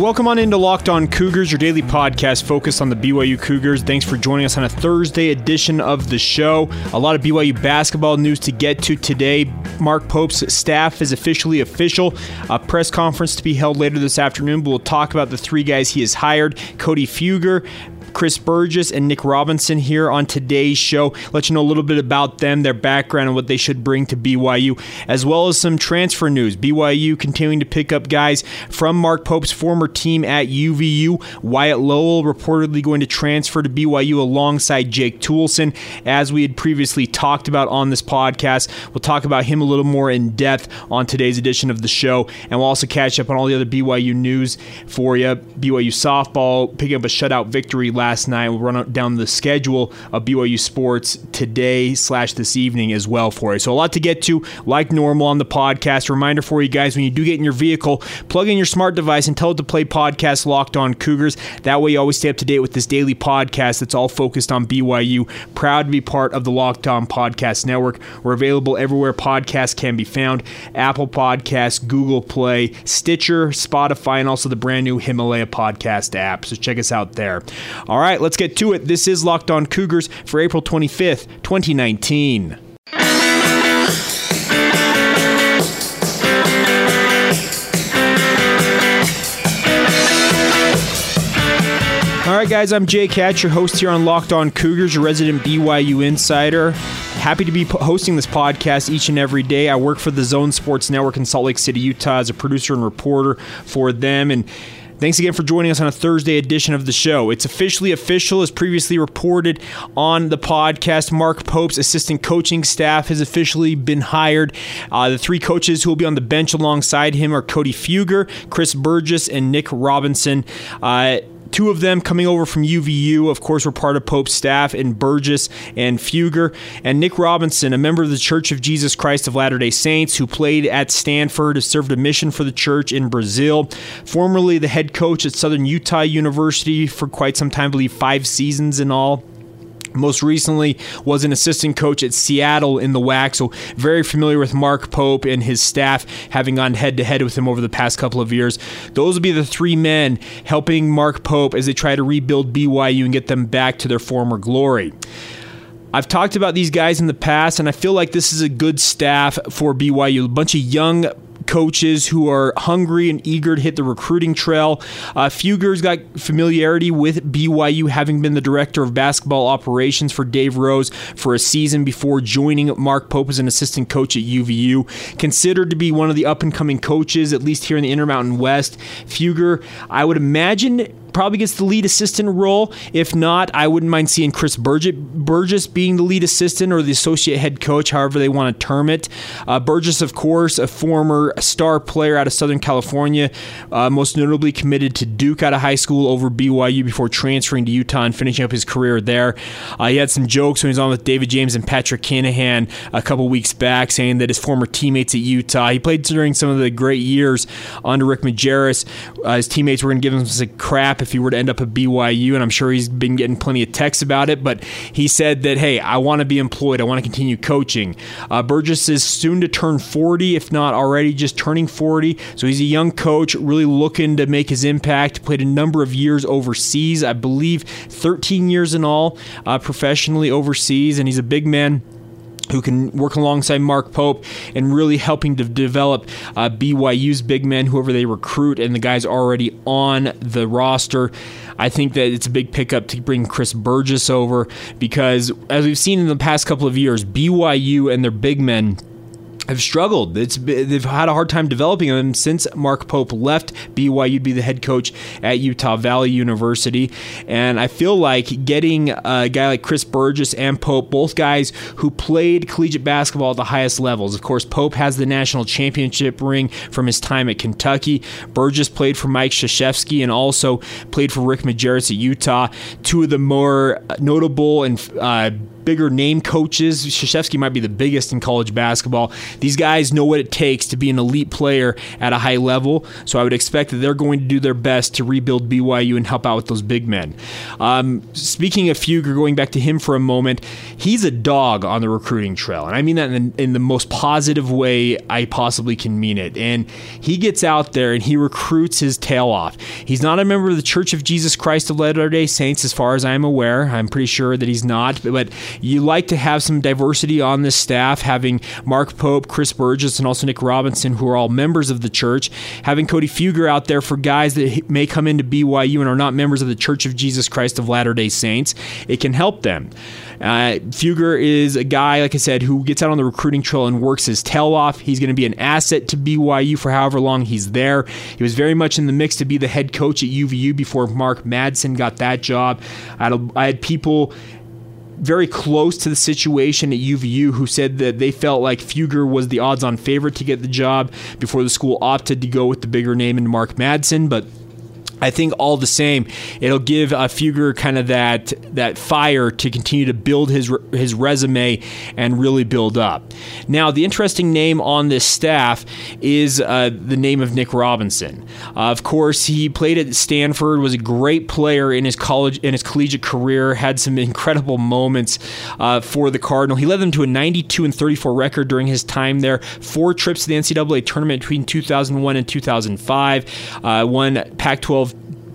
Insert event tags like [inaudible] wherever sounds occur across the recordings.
Welcome on into Locked On Cougars, your daily podcast focused on the BYU Cougars. Thanks for joining us on a Thursday edition of the show. A lot of BYU basketball news to get to today. Mark Pope's staff is officially official. A press conference to be held later this afternoon. We'll talk about the three guys he has hired Cody Fueger, Chris Burgess and Nick Robinson here on today's show. Let you know a little bit about them, their background, and what they should bring to BYU, as well as some transfer news. BYU continuing to pick up guys from Mark Pope's former team at UVU. Wyatt Lowell reportedly going to transfer to BYU alongside Jake Toolson, as we had previously talked about on this podcast. We'll talk about him a little more in depth on today's edition of the show, and we'll also catch up on all the other BYU news for you. BYU softball picking up a shutout victory last night. We'll run down the schedule of BYU sports today slash this evening as well for you. So a lot to get to, like normal on the podcast. Reminder for you guys: when you do get in your vehicle, plug in your smart device and tell it to play podcast Locked On Cougars. That way, you always stay up to date with this daily podcast that's all focused on BYU. Proud to be part of the Locked On Podcast Network. We're available everywhere podcasts can be found: Apple Podcasts, Google Play, Stitcher, Spotify, and also the brand new Himalaya podcast app. So check us out there. All right, let's get to it. This is Locked On Cougars for April 25th, 2019. All right, guys, I'm Jake Hatch, your host here on Locked On Cougars, your resident BYU insider. Happy to be hosting this podcast each and every day. I work for the Zone Sports Network in Salt Lake City, Utah, as a producer and reporter for them. And Thanks again for joining us on a Thursday edition of the show. It's officially official, as previously reported on the podcast. Mark Pope's assistant coaching staff has officially been hired. Uh, the three coaches who will be on the bench alongside him are Cody Fueger, Chris Burgess, and Nick Robinson. Uh, Two of them coming over from UVU, of course, were part of Pope's staff, and Burgess and Fueger. And Nick Robinson, a member of the Church of Jesus Christ of Latter day Saints, who played at Stanford, has served a mission for the church in Brazil. Formerly the head coach at Southern Utah University for quite some time, I believe five seasons in all. Most recently was an assistant coach at Seattle in the WAC, so very familiar with Mark Pope and his staff, having gone head to head with him over the past couple of years. Those will be the three men helping Mark Pope as they try to rebuild BYU and get them back to their former glory. I've talked about these guys in the past, and I feel like this is a good staff for BYU. A bunch of young coaches who are hungry and eager to hit the recruiting trail. Uh, Fueger's got familiarity with BYU, having been the director of basketball operations for Dave Rose for a season before joining Mark Pope as an assistant coach at UVU. Considered to be one of the up and coming coaches, at least here in the Intermountain West. Fueger, I would imagine, probably gets the lead assistant role. If not, I wouldn't mind seeing Chris Burgess being the lead assistant or the associate head coach, however they want to term it. Uh, Burgess, of course, a former star player out of Southern California, uh, most notably committed to Duke out of high school over BYU before transferring to Utah and finishing up his career there. Uh, he had some jokes when he was on with David James and Patrick Kinahan a couple weeks back, saying that his former teammates at Utah, he played during some of the great years under Rick Majerus. Uh, his teammates were going to give him some crap if he were to end up at BYU, and I'm sure he's been getting plenty of texts about it. But he said that, hey, I want to be employed. I want to continue coaching. Uh, Burgess is soon to turn 40, if not already just turning 40. So he's a young coach, really looking to make his impact. Played a number of years overseas, I believe 13 years in all, uh, professionally overseas, and he's a big man who can work alongside Mark Pope and really helping to develop uh, BYU's big men, whoever they recruit, and the guys already on the roster. I think that it's a big pickup to bring Chris Burgess over because, as we've seen in the past couple of years, BYU and their big men have struggled. It's they've had a hard time developing them since Mark Pope left BYU to be the head coach at Utah Valley University, and I feel like getting a guy like Chris Burgess and Pope, both guys who played collegiate basketball at the highest levels. Of course, Pope has the national championship ring from his time at Kentucky. Burgess played for Mike Krzyzewski and also played for Rick Majerus at Utah. Two of the more notable and uh, bigger name coaches. Krzyzewski might be the biggest in college basketball. These guys know what it takes to be an elite player at a high level, so I would expect that they're going to do their best to rebuild BYU and help out with those big men. Um, speaking of Fueger, going back to him for a moment, he's a dog on the recruiting trail, and I mean that in the, in the most positive way I possibly can mean it. And he gets out there and he recruits his tail off. He's not a member of the Church of Jesus Christ of Latter-day Saints, as far as I'm aware. I'm pretty sure that he's not, but you like to have some diversity on this staff, having Mark Pope, Chris Burgess, and also Nick Robinson, who are all members of the church. Having Cody Fueger out there for guys that may come into BYU and are not members of the Church of Jesus Christ of Latter day Saints, it can help them. Uh, Fueger is a guy, like I said, who gets out on the recruiting trail and works his tail off. He's going to be an asset to BYU for however long he's there. He was very much in the mix to be the head coach at UVU before Mark Madsen got that job. I had, I had people very close to the situation at UVU who said that they felt like Fueger was the odds on favorite to get the job before the school opted to go with the bigger name in Mark Madsen. But I think all the same, it'll give uh, Fueger kind of that that fire to continue to build his his resume and really build up. Now, the interesting name on this staff is uh, the name of Nick Robinson. Uh, of course, he played at Stanford, was a great player in his college in his collegiate career, had some incredible moments uh, for the Cardinal. He led them to a 92 and 34 record during his time there. Four trips to the NCAA tournament between 2001 and 2005. Uh, one Pac-12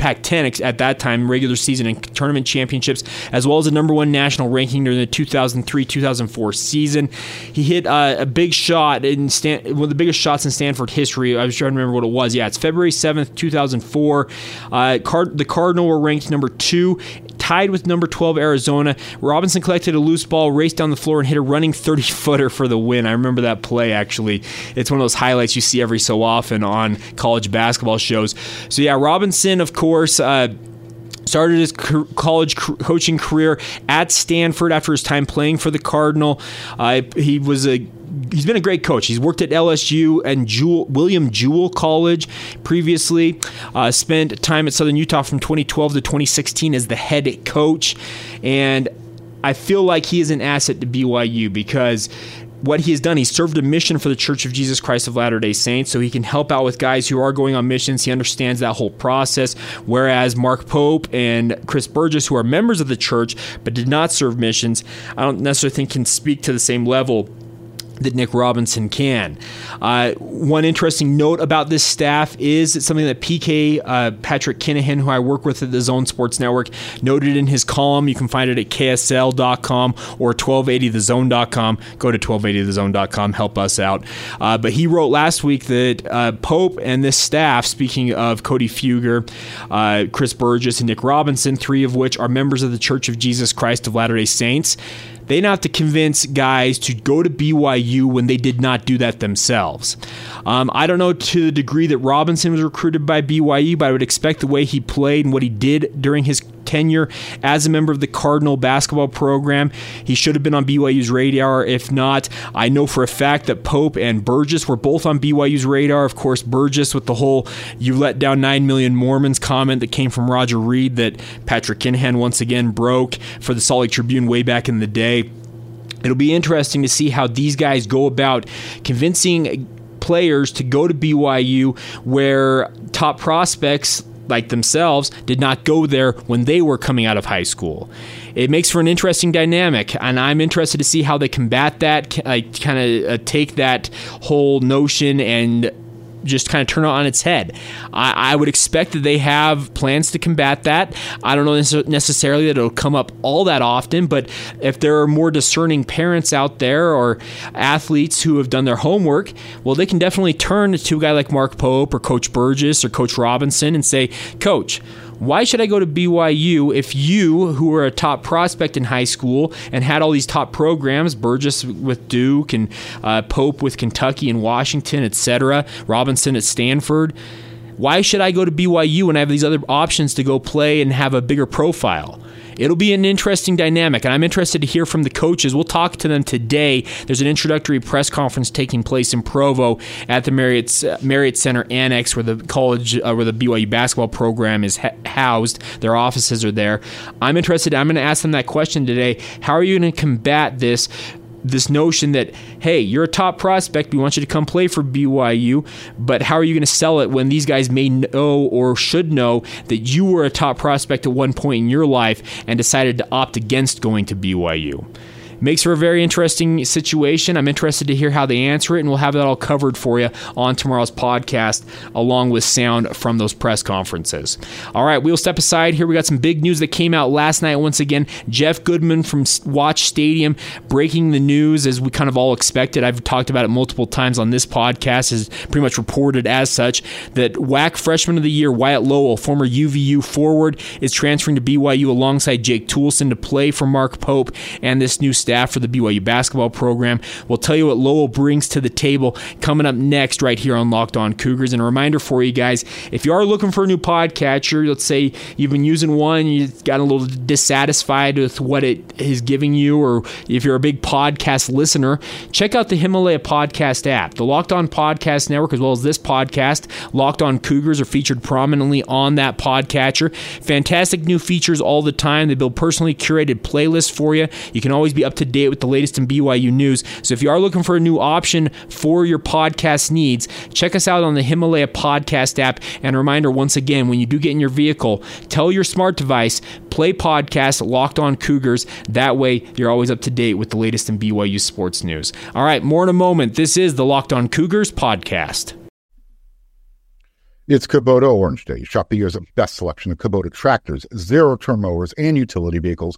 Pac 10 at that time, regular season and tournament championships, as well as the number one national ranking during the 2003 2004 season. He hit uh, a big shot in Stan- one of the biggest shots in Stanford history. I was trying to remember what it was. Yeah, it's February 7th, 2004. Uh, Card- the Cardinal were ranked number two tied with number 12 Arizona. Robinson collected a loose ball, raced down the floor, and hit a running 30 footer for the win. I remember that play actually. It's one of those highlights you see every so often on college basketball shows. So, yeah, Robinson, of course uh, started his college coaching career at Stanford after his time playing for the Cardinal. Uh, he was a he's been a great coach. He's worked at LSU and Jewell, William Jewell College previously. Uh, spent time at Southern Utah from 2012 to 2016 as the head coach, and I feel like he is an asset to BYU because what he has done, he served a mission for the Church of Jesus Christ of Latter day Saints, so he can help out with guys who are going on missions. He understands that whole process. Whereas Mark Pope and Chris Burgess, who are members of the church but did not serve missions, I don't necessarily think can speak to the same level that Nick Robinson can. Uh, one interesting note about this staff is it's something that PK uh, Patrick Kinahan, who I work with at the Zone Sports Network, noted in his column. You can find it at ksl.com or 1280thezone.com. Go to 1280thezone.com, help us out. Uh, but he wrote last week that uh, Pope and this staff, speaking of Cody Fueger, uh, Chris Burgess, and Nick Robinson, three of which are members of the Church of Jesus Christ of Latter day Saints, they have to convince guys to go to BYU when they did not do that themselves. Um, I don't know to the degree that Robinson was recruited by BYU, but I would expect the way he played and what he did during his tenure as a member of the Cardinal basketball program. He should have been on BYU's radar. If not, I know for a fact that Pope and Burgess were both on BYU's radar. Of course, Burgess with the whole "you let down nine million Mormons" comment that came from Roger Reid that Patrick Kinahan once again broke for the Salt Lake Tribune way back in the day. It'll be interesting to see how these guys go about convincing players to go to BYU where top prospects like themselves did not go there when they were coming out of high school. It makes for an interesting dynamic, and I'm interested to see how they combat that, like kind of uh, take that whole notion and just kind of turn it on its head. I, I would expect that they have plans to combat that. I don't know necessarily that it'll come up all that often, but if there are more discerning parents out there or athletes who have done their homework, well, they can definitely turn to a guy like Mark Pope or Coach Burgess or Coach Robinson and say, Coach, why should I go to BYU if you, who were a top prospect in high school and had all these top programs, Burgess with Duke and uh, Pope with Kentucky and Washington, etc., Robinson at Stanford, why should I go to BYU when I have these other options to go play and have a bigger profile? It'll be an interesting dynamic, and I'm interested to hear from the coaches. We'll talk to them today. There's an introductory press conference taking place in Provo at the Marriott Marriott Center Annex, where the college, uh, where the BYU basketball program is ha- housed. Their offices are there. I'm interested. I'm going to ask them that question today. How are you going to combat this? This notion that hey, you're a top prospect, we want you to come play for BYU, but how are you going to sell it when these guys may know or should know that you were a top prospect at one point in your life and decided to opt against going to BYU? Makes for a very interesting situation. I'm interested to hear how they answer it, and we'll have that all covered for you on tomorrow's podcast, along with sound from those press conferences. All right, we'll step aside here. We got some big news that came out last night. Once again, Jeff Goodman from Watch Stadium breaking the news as we kind of all expected. I've talked about it multiple times on this podcast, has pretty much reported as such that WAC Freshman of the Year Wyatt Lowell, former UVU forward, is transferring to BYU alongside Jake Toolson to play for Mark Pope and this new staff for the BYU basketball program. We'll tell you what Lowell brings to the table coming up next, right here on Locked On Cougars. And a reminder for you guys if you are looking for a new podcatcher, let's say you've been using one, you've got a little dissatisfied with what it is giving you, or if you're a big podcast listener, check out the Himalaya Podcast app. The Locked On Podcast Network, as well as this podcast, Locked On Cougars, are featured prominently on that podcatcher. Fantastic new features all the time. They build personally curated playlists for you. You can always be up to date with the latest in BYU news. So if you are looking for a new option for your podcast needs, check us out on the Himalaya podcast app. And a reminder once again, when you do get in your vehicle, tell your smart device, play podcast Locked On Cougars. That way, you're always up to date with the latest in BYU sports news. All right, more in a moment. This is the Locked On Cougars podcast. It's Kubota Orange Day. Shop the year's best selection of Kubota tractors, zero turn mowers, and utility vehicles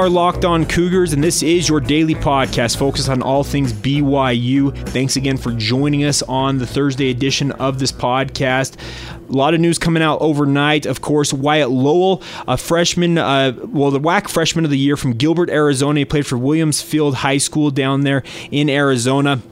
are Locked On Cougars, and this is your daily podcast focused on all things BYU. Thanks again for joining us on the Thursday edition of this podcast. A lot of news coming out overnight. Of course, Wyatt Lowell, a freshman, uh, well, the WAC freshman of the year from Gilbert, Arizona. He played for Williams Field High School down there in Arizona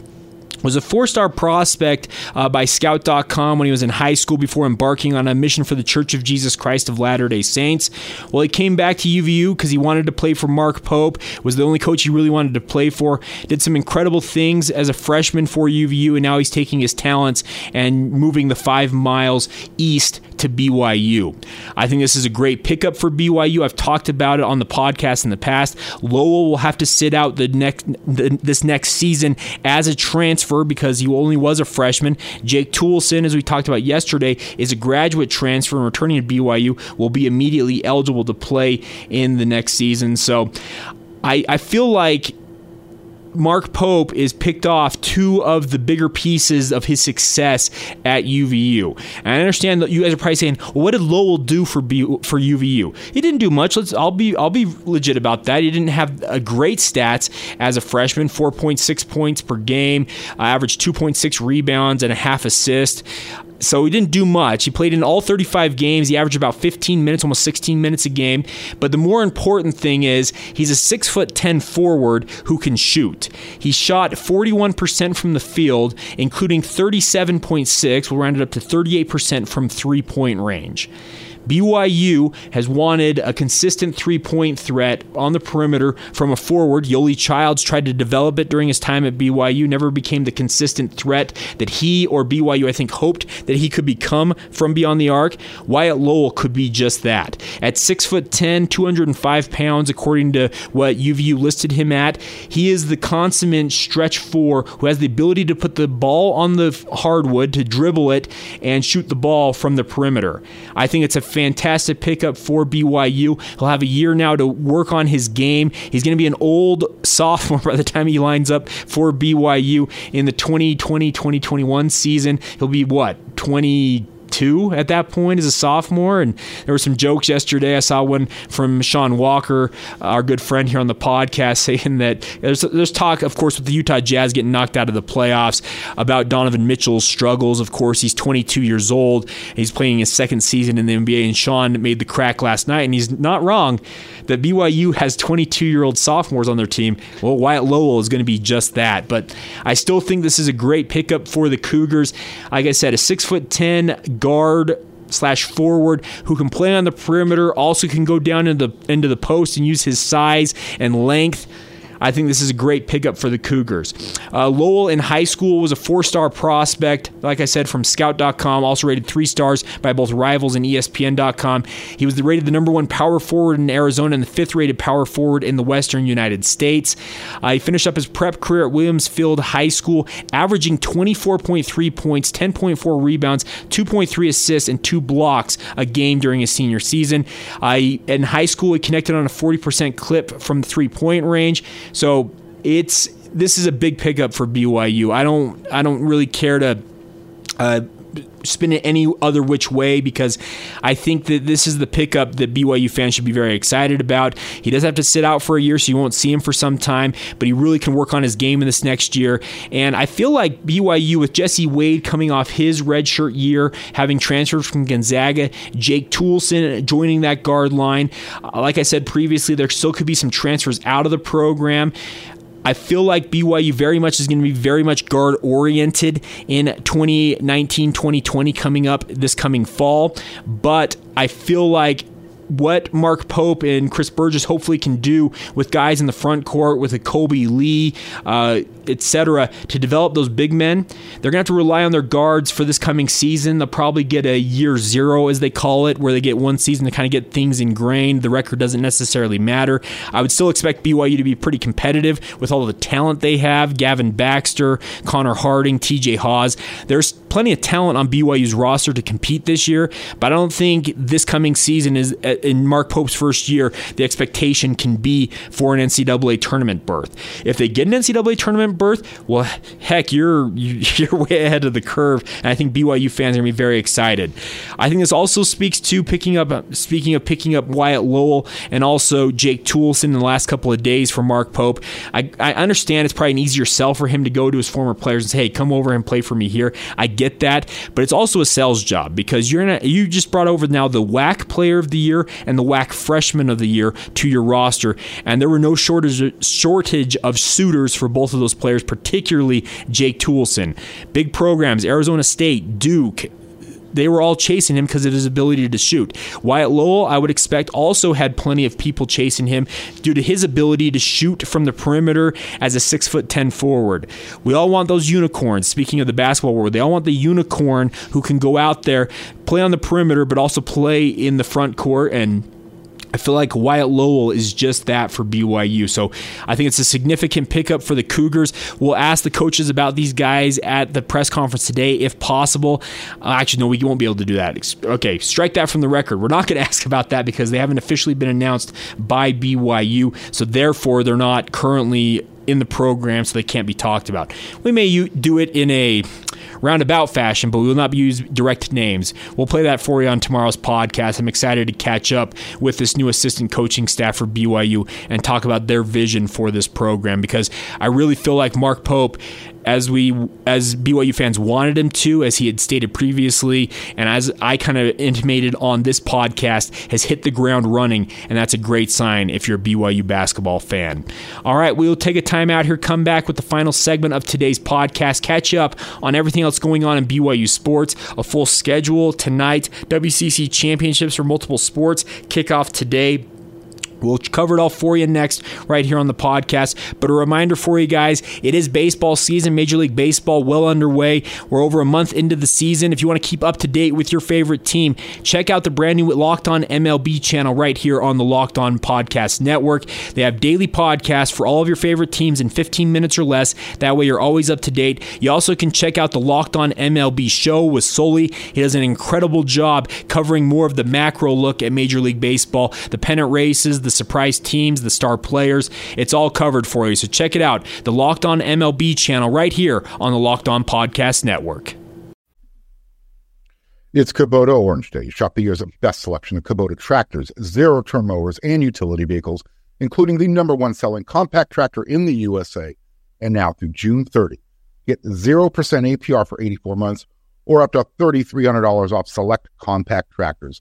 was a four-star prospect uh, by Scout.com when he was in high school before embarking on a mission for the Church of Jesus Christ of Latter-day Saints. Well, he came back to UVU because he wanted to play for Mark Pope. Was the only coach he really wanted to play for. Did some incredible things as a freshman for UVU, and now he's taking his talents and moving the five miles east to BYU. I think this is a great pickup for BYU. I've talked about it on the podcast in the past. Lowell will have to sit out the next the, this next season as a transfer because he only was a freshman. Jake Toolson, as we talked about yesterday, is a graduate transfer and returning to BYU will be immediately eligible to play in the next season. So I, I feel like Mark Pope is picked off two of the bigger pieces of his success at UVU. And I understand that you guys are probably saying, well, "What did Lowell do for B- for UVU?" He didn't do much. Let's I'll be I'll be legit about that. He didn't have a great stats as a freshman. 4.6 points per game, uh, averaged 2.6 rebounds and a half assist so he didn't do much. He played in all 35 games. He averaged about 15 minutes, almost 16 minutes a game. But the more important thing is he's a six foot 10 forward who can shoot. He shot 41% from the field, including 37.6. We'll round it up to 38% from three point range. BYU has wanted a consistent three point threat on the perimeter from a forward. Yoeli Childs tried to develop it during his time at BYU, never became the consistent threat that he or BYU, I think, hoped that he could become from beyond the arc. Wyatt Lowell could be just that. At 6 foot 10, 205 pounds, according to what UVU listed him at, he is the consummate stretch four who has the ability to put the ball on the hardwood, to dribble it, and shoot the ball from the perimeter. I think it's a fantastic pickup for BYU. He'll have a year now to work on his game. He's going to be an old sophomore [laughs] by the time he lines up for BYU in the 2020 2021 season. He'll be what, 20 two at that point as a sophomore. And there were some jokes yesterday. I saw one from Sean Walker, our good friend here on the podcast, [laughs] saying that there's there's talk, of course, with the Utah Jazz getting knocked out of the playoffs about Donovan Mitchell's struggles. Of course, he's 22 years old. He's playing his second season in the NBA, and Sean made the crack last night, and he's not wrong that BYU has 22 year old sophomores on their team. Well, Wyatt Lowell is going to be just that. But I still think this is a great pickup for the Cougars. Like I said, a six foot 10 guard slash forward who can play on the perimeter, also can go down into the into the post and use his size and length I think this is a great pickup for the Cougars. Uh, Lowell in high school was a four star prospect, like I said, from Scout.com, also rated three stars by both Rivals and ESPN.com. He was rated the number one power forward in Arizona and the fifth rated power forward in the Western United States. Uh, he finished up his prep career at Williams Field High School, averaging 24.3 points, 10.4 rebounds, 2.3 assists, and two blocks a game during his senior season. Uh, in high school, he connected on a 40% clip from the three point range. So it's this is a big pickup for BYU. I don't I don't really care to uh, spin it any other which way because I think that this is the pickup that BYU fans should be very excited about. He does have to sit out for a year, so you won't see him for some time, but he really can work on his game in this next year. And I feel like BYU, with Jesse Wade coming off his redshirt year, having transferred from Gonzaga, Jake Toolson joining that guard line, uh, like I said previously, there still could be some transfers out of the program. I feel like BYU very much is going to be very much guard oriented in 2019 2020 coming up this coming fall. But I feel like what Mark Pope and Chris Burgess hopefully can do with guys in the front court, with a Kolby Lee, uh, etc., to develop those big men. They're going to have to rely on their guards for this coming season. They'll probably get a year zero, as they call it, where they get one season to kind of get things ingrained. The record doesn't necessarily matter. I would still expect BYU to be pretty competitive with all the talent they have Gavin Baxter, Connor Harding, TJ Haws. There's plenty of talent on BYU's roster to compete this year, but I don't think this coming season is uh, in Mark Pope's first year, the expectation can be for an NCAA tournament berth. If they get an NCAA tournament berth, well, heck, you're [laughs] you're way ahead of the curve, and I think BYU fans are gonna be very excited. I think this also speaks to picking up. Speaking of picking up Wyatt Lowell and also Jake Toolson in the last couple of days for Mark Pope, I, I understand it's probably an easier sell for him to go to his former players and say, "Hey, come over and play for me here." I get that, but it's also a sales job because you're you just brought over now the WAC Player of the Year and the WAC Freshman of the Year to your roster, and there were no shortage shortage of suitors for both of those players particularly Jake Toolson. Big programs, Arizona State, Duke, they were all chasing him because of his ability to shoot. Wyatt Lowell, I would expect, also had plenty of people chasing him due to his ability to shoot from the perimeter as a six foot ten forward. We all want those unicorns. Speaking of the basketball world, they all want the unicorn who can go out there, play on the perimeter, but also play in the front court and I feel like Wyatt Lowell is just that for BYU. So I think it's a significant pickup for the Cougars. We'll ask the coaches about these guys at the press conference today if possible. Uh, actually, no, we won't be able to do that. Okay, strike that from the record. We're not going [laughs] to ask about that because they haven't officially been announced by BYU. So therefore, they're not currently in the program, so they can't be talked about. We may do it in a roundabout fashion, but we will not use direct names. We'll play that for you on tomorrow's podcast. I'm excited to catch up with this new assistant coaching staff for BYU and talk about their vision for this program because I really feel like Mark Pope as we as BYU fans wanted him to, as he had stated previously, and as I kind of intimated on this podcast, has hit the ground running, and that's a great sign if you're a BYU basketball fan. All right, we'll take a time out here, come back with the final segment of today's podcast, catch up on everything everything else going on in BYU sports. A full schedule tonight. WCC championships for multiple sports kick off today. We'll cover it all for you next, right here on the podcast. But a reminder for you guys it is baseball season, Major League Baseball well underway. We're over a month into the season. If you want to keep up to date with your favorite team, check out the brand new Locked On MLB channel right here on the Locked On Podcast Network. They have daily podcasts for all of your favorite teams in 15 minutes or less. That way, you're always up to date. You also can check out the Locked On MLB show with Sully. He does an incredible job covering more of the macro look at Major League Baseball, the pennant races, the surprise teams, the star players. It's all covered for you. So check it out. The Locked On MLB channel right here on the Locked On Podcast Network. It's Kubota Orange Day. Shop the year's best selection of Kubota tractors, zero turn mowers, and utility vehicles, including the number one selling compact tractor in the USA. And now through June 30, get 0% APR for 84 months or up to $3,300 off select compact tractors.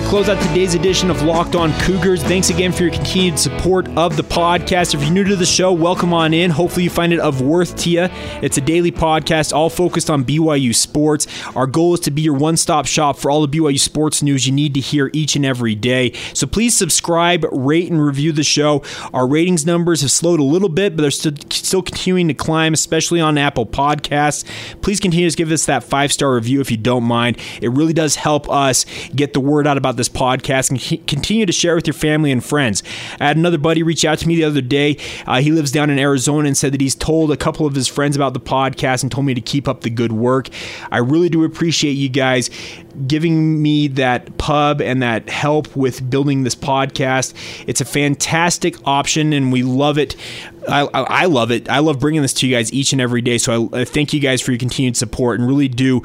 we close out today's edition of Locked On Cougars, thanks again for your continued support of the podcast. If you're new to the show, welcome on in. Hopefully, you find it of worth to you. It's a daily podcast, all focused on BYU sports. Our goal is to be your one stop shop for all the BYU sports news you need to hear each and every day. So please subscribe, rate, and review the show. Our ratings numbers have slowed a little bit, but they're still, still continuing to climb, especially on Apple Podcasts. Please continue to give us that five star review if you don't mind. It really does help us get the word out about this podcast and continue to share with your family and friends. I had another buddy reach out to me the other day. Uh, he lives down in Arizona and said that he's told a couple of his friends about the podcast and told me to keep up the good work. I really do appreciate you guys giving me that pub and that help with building this podcast. It's a fantastic option and we love it. I, I, love it. I love bringing this to you guys each and every day. So I, I, thank you guys for your continued support and really do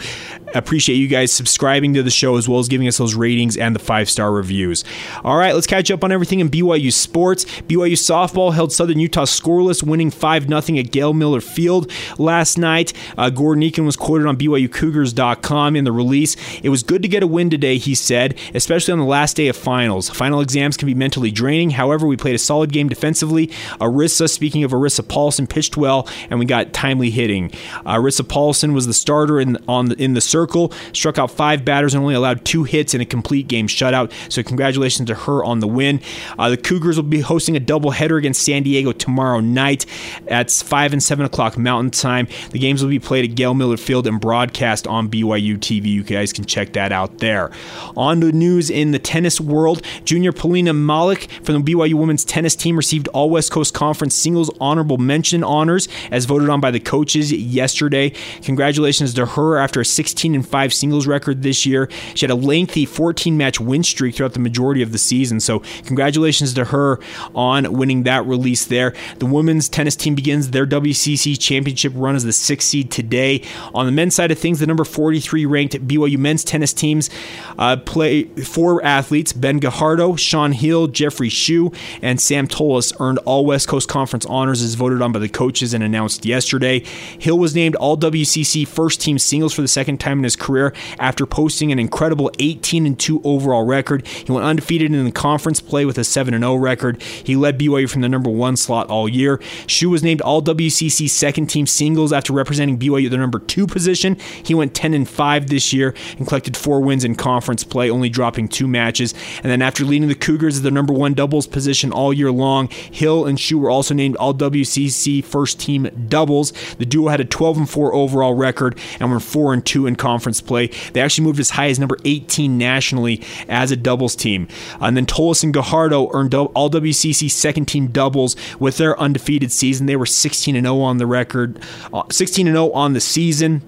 appreciate you guys subscribing to the show as well as giving us those ratings and the five star reviews. All right, let's catch up on everything in BYU sports. BYU softball held Southern Utah scoreless, winning 5 0 at Gail Miller Field last night. Uh, Gordon Eakin was quoted on BYUCougars.com in the release. It was good to get a win today, he said, especially on the last day of finals. Final exams can be mentally draining. However, we played a solid game defensively. Arissa, speaking of Arissa Paulson, pitched well, and we got timely hitting. Uh, Arissa Paulson was the starter in on the, in the circle, struck out five batters and only allowed two hits in a complete game shutout. So congratulations to her on the win. Uh, the Cougars will be hosting a doubleheader against San Diego tomorrow night at five and seven o'clock Mountain Time. The games will be played at Gail Miller Field and broadcast on BYU TV. You guys can check that out there. On to news in the tennis world. Junior Polina Malik from the BYU women's tennis team received all West Coast Conference singles honorable mention honors as voted on by the coaches yesterday. Congratulations to her after a 16 and 5 singles record this year. She had a lengthy 14 match win streak throughout the majority of the season. So, congratulations to her on winning that release there. The women's tennis team begins their WCC championship run as the sixth seed today. On the men's side of things, the number 43 ranked BYU men's tennis teams uh, play four athletes Ben Gajardo, Sean Hill, Jeffrey Shu, and Sam Tolis earned all West Coast Conference honors as voted on by the coaches and announced yesterday. Hill was named all WCC first team singles for the second time in his career after posting an incredible 18 and 2 overall record. He went undefeated in the conference play with a 7 and 0 record. He led BYU from the number one slot all year. Shu was named all WCC second team singles after representing BYU at the number two position. He went 10 and 5 this year and collected four wins in conference play, only dropping two matches. And then after leading the Cougars at the number one doubles position all year long, Hill and Shu were also named all WCC first team doubles. The duo had a 12 and 4 overall record and were 4 and 2 in conference play. They actually moved as high as number 18 nationally as a doubles team. And then Tolis and Gajardo earned all WCC second team doubles with their undefeated season. They were 16 and 0 on the record, uh, 16 and 0 on the season.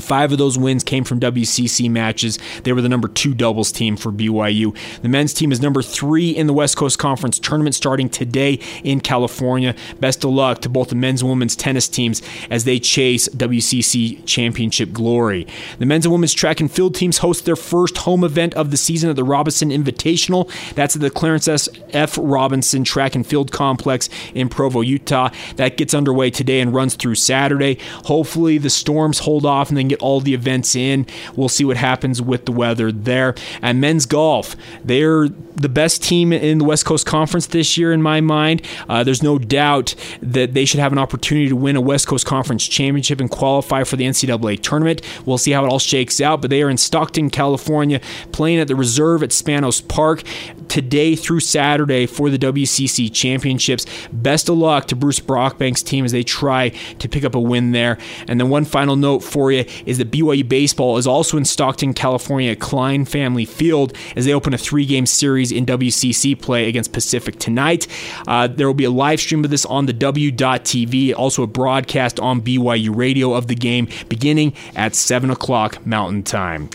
Five of those wins came from WCC matches. They were the number two doubles team for BYU. The men's team is number three in the West Coast Conference tournament starting today in California. Best of luck to both the men's and women's tennis teams as they chase WCC championship glory. The men's and women's track and field teams host their first home event of the season at the Robinson Invitational. That's at the Clarence S. F. Robinson Track and Field Complex in Provo, Utah. That gets underway today and runs through Saturday. Hopefully, the storms hold off and then get all the events in. We'll see what happens with the weather there. And men's golf, they're the best team in the West Coast Conference this year, in my mind. Uh, there's no doubt that they should have an opportunity to win a West Coast Conference championship and qualify for the NCAA tournament. We'll see how it all shakes out, but they are in Stockton, California, playing at the reserve at Spanos Park today through Saturday for the WCC championships. Best of luck to Bruce Brockbank's team as they try to pick up a win there. And then one final note for you is that BYU baseball is also in Stockton, California Klein Family Field as they open a three-game series in WCC play against Pacific tonight. Uh, there will be a live stream of this on the W.TV, also a broadcast on BYU radio of the game beginning at 7 o'clock Mountain Time.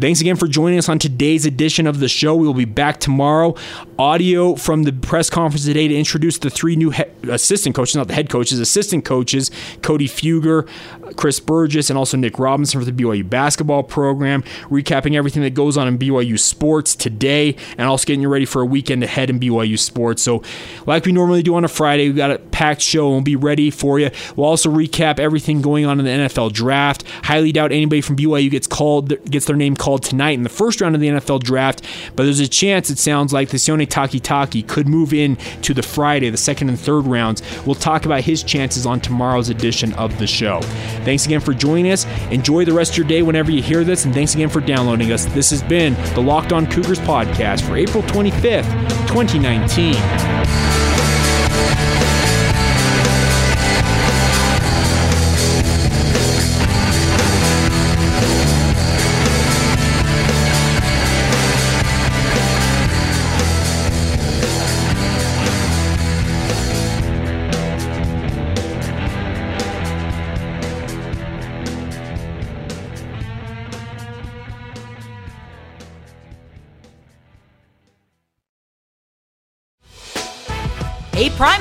Thanks again for joining us on today's edition of the show. We will be back tomorrow. Audio from the press conference today to introduce the three new he- assistant coaches, not the head coaches, assistant coaches Cody Fueger, Chris Burgess, and also Nick Robinson for the BYU basketball program. Recapping everything that goes on in BYU sports today and also getting you ready for a weekend ahead in BYU sports. So, like we normally do on a Friday, we've got a packed show and we'll be ready for you. We'll also recap everything going on in the NFL draft. Highly doubt anybody from BYU gets called, gets their name called tonight in the first round of the NFL draft, but there's a chance it sounds like the Sione Takitaki could move in to the Friday, the second and third rounds. We'll talk about his chances on tomorrow's edition of the show. Thanks again for joining us. Enjoy the rest of your day whenever you hear this, and thanks again for downloading us. This has been the Locked On Cougars podcast for April 25th, 2019.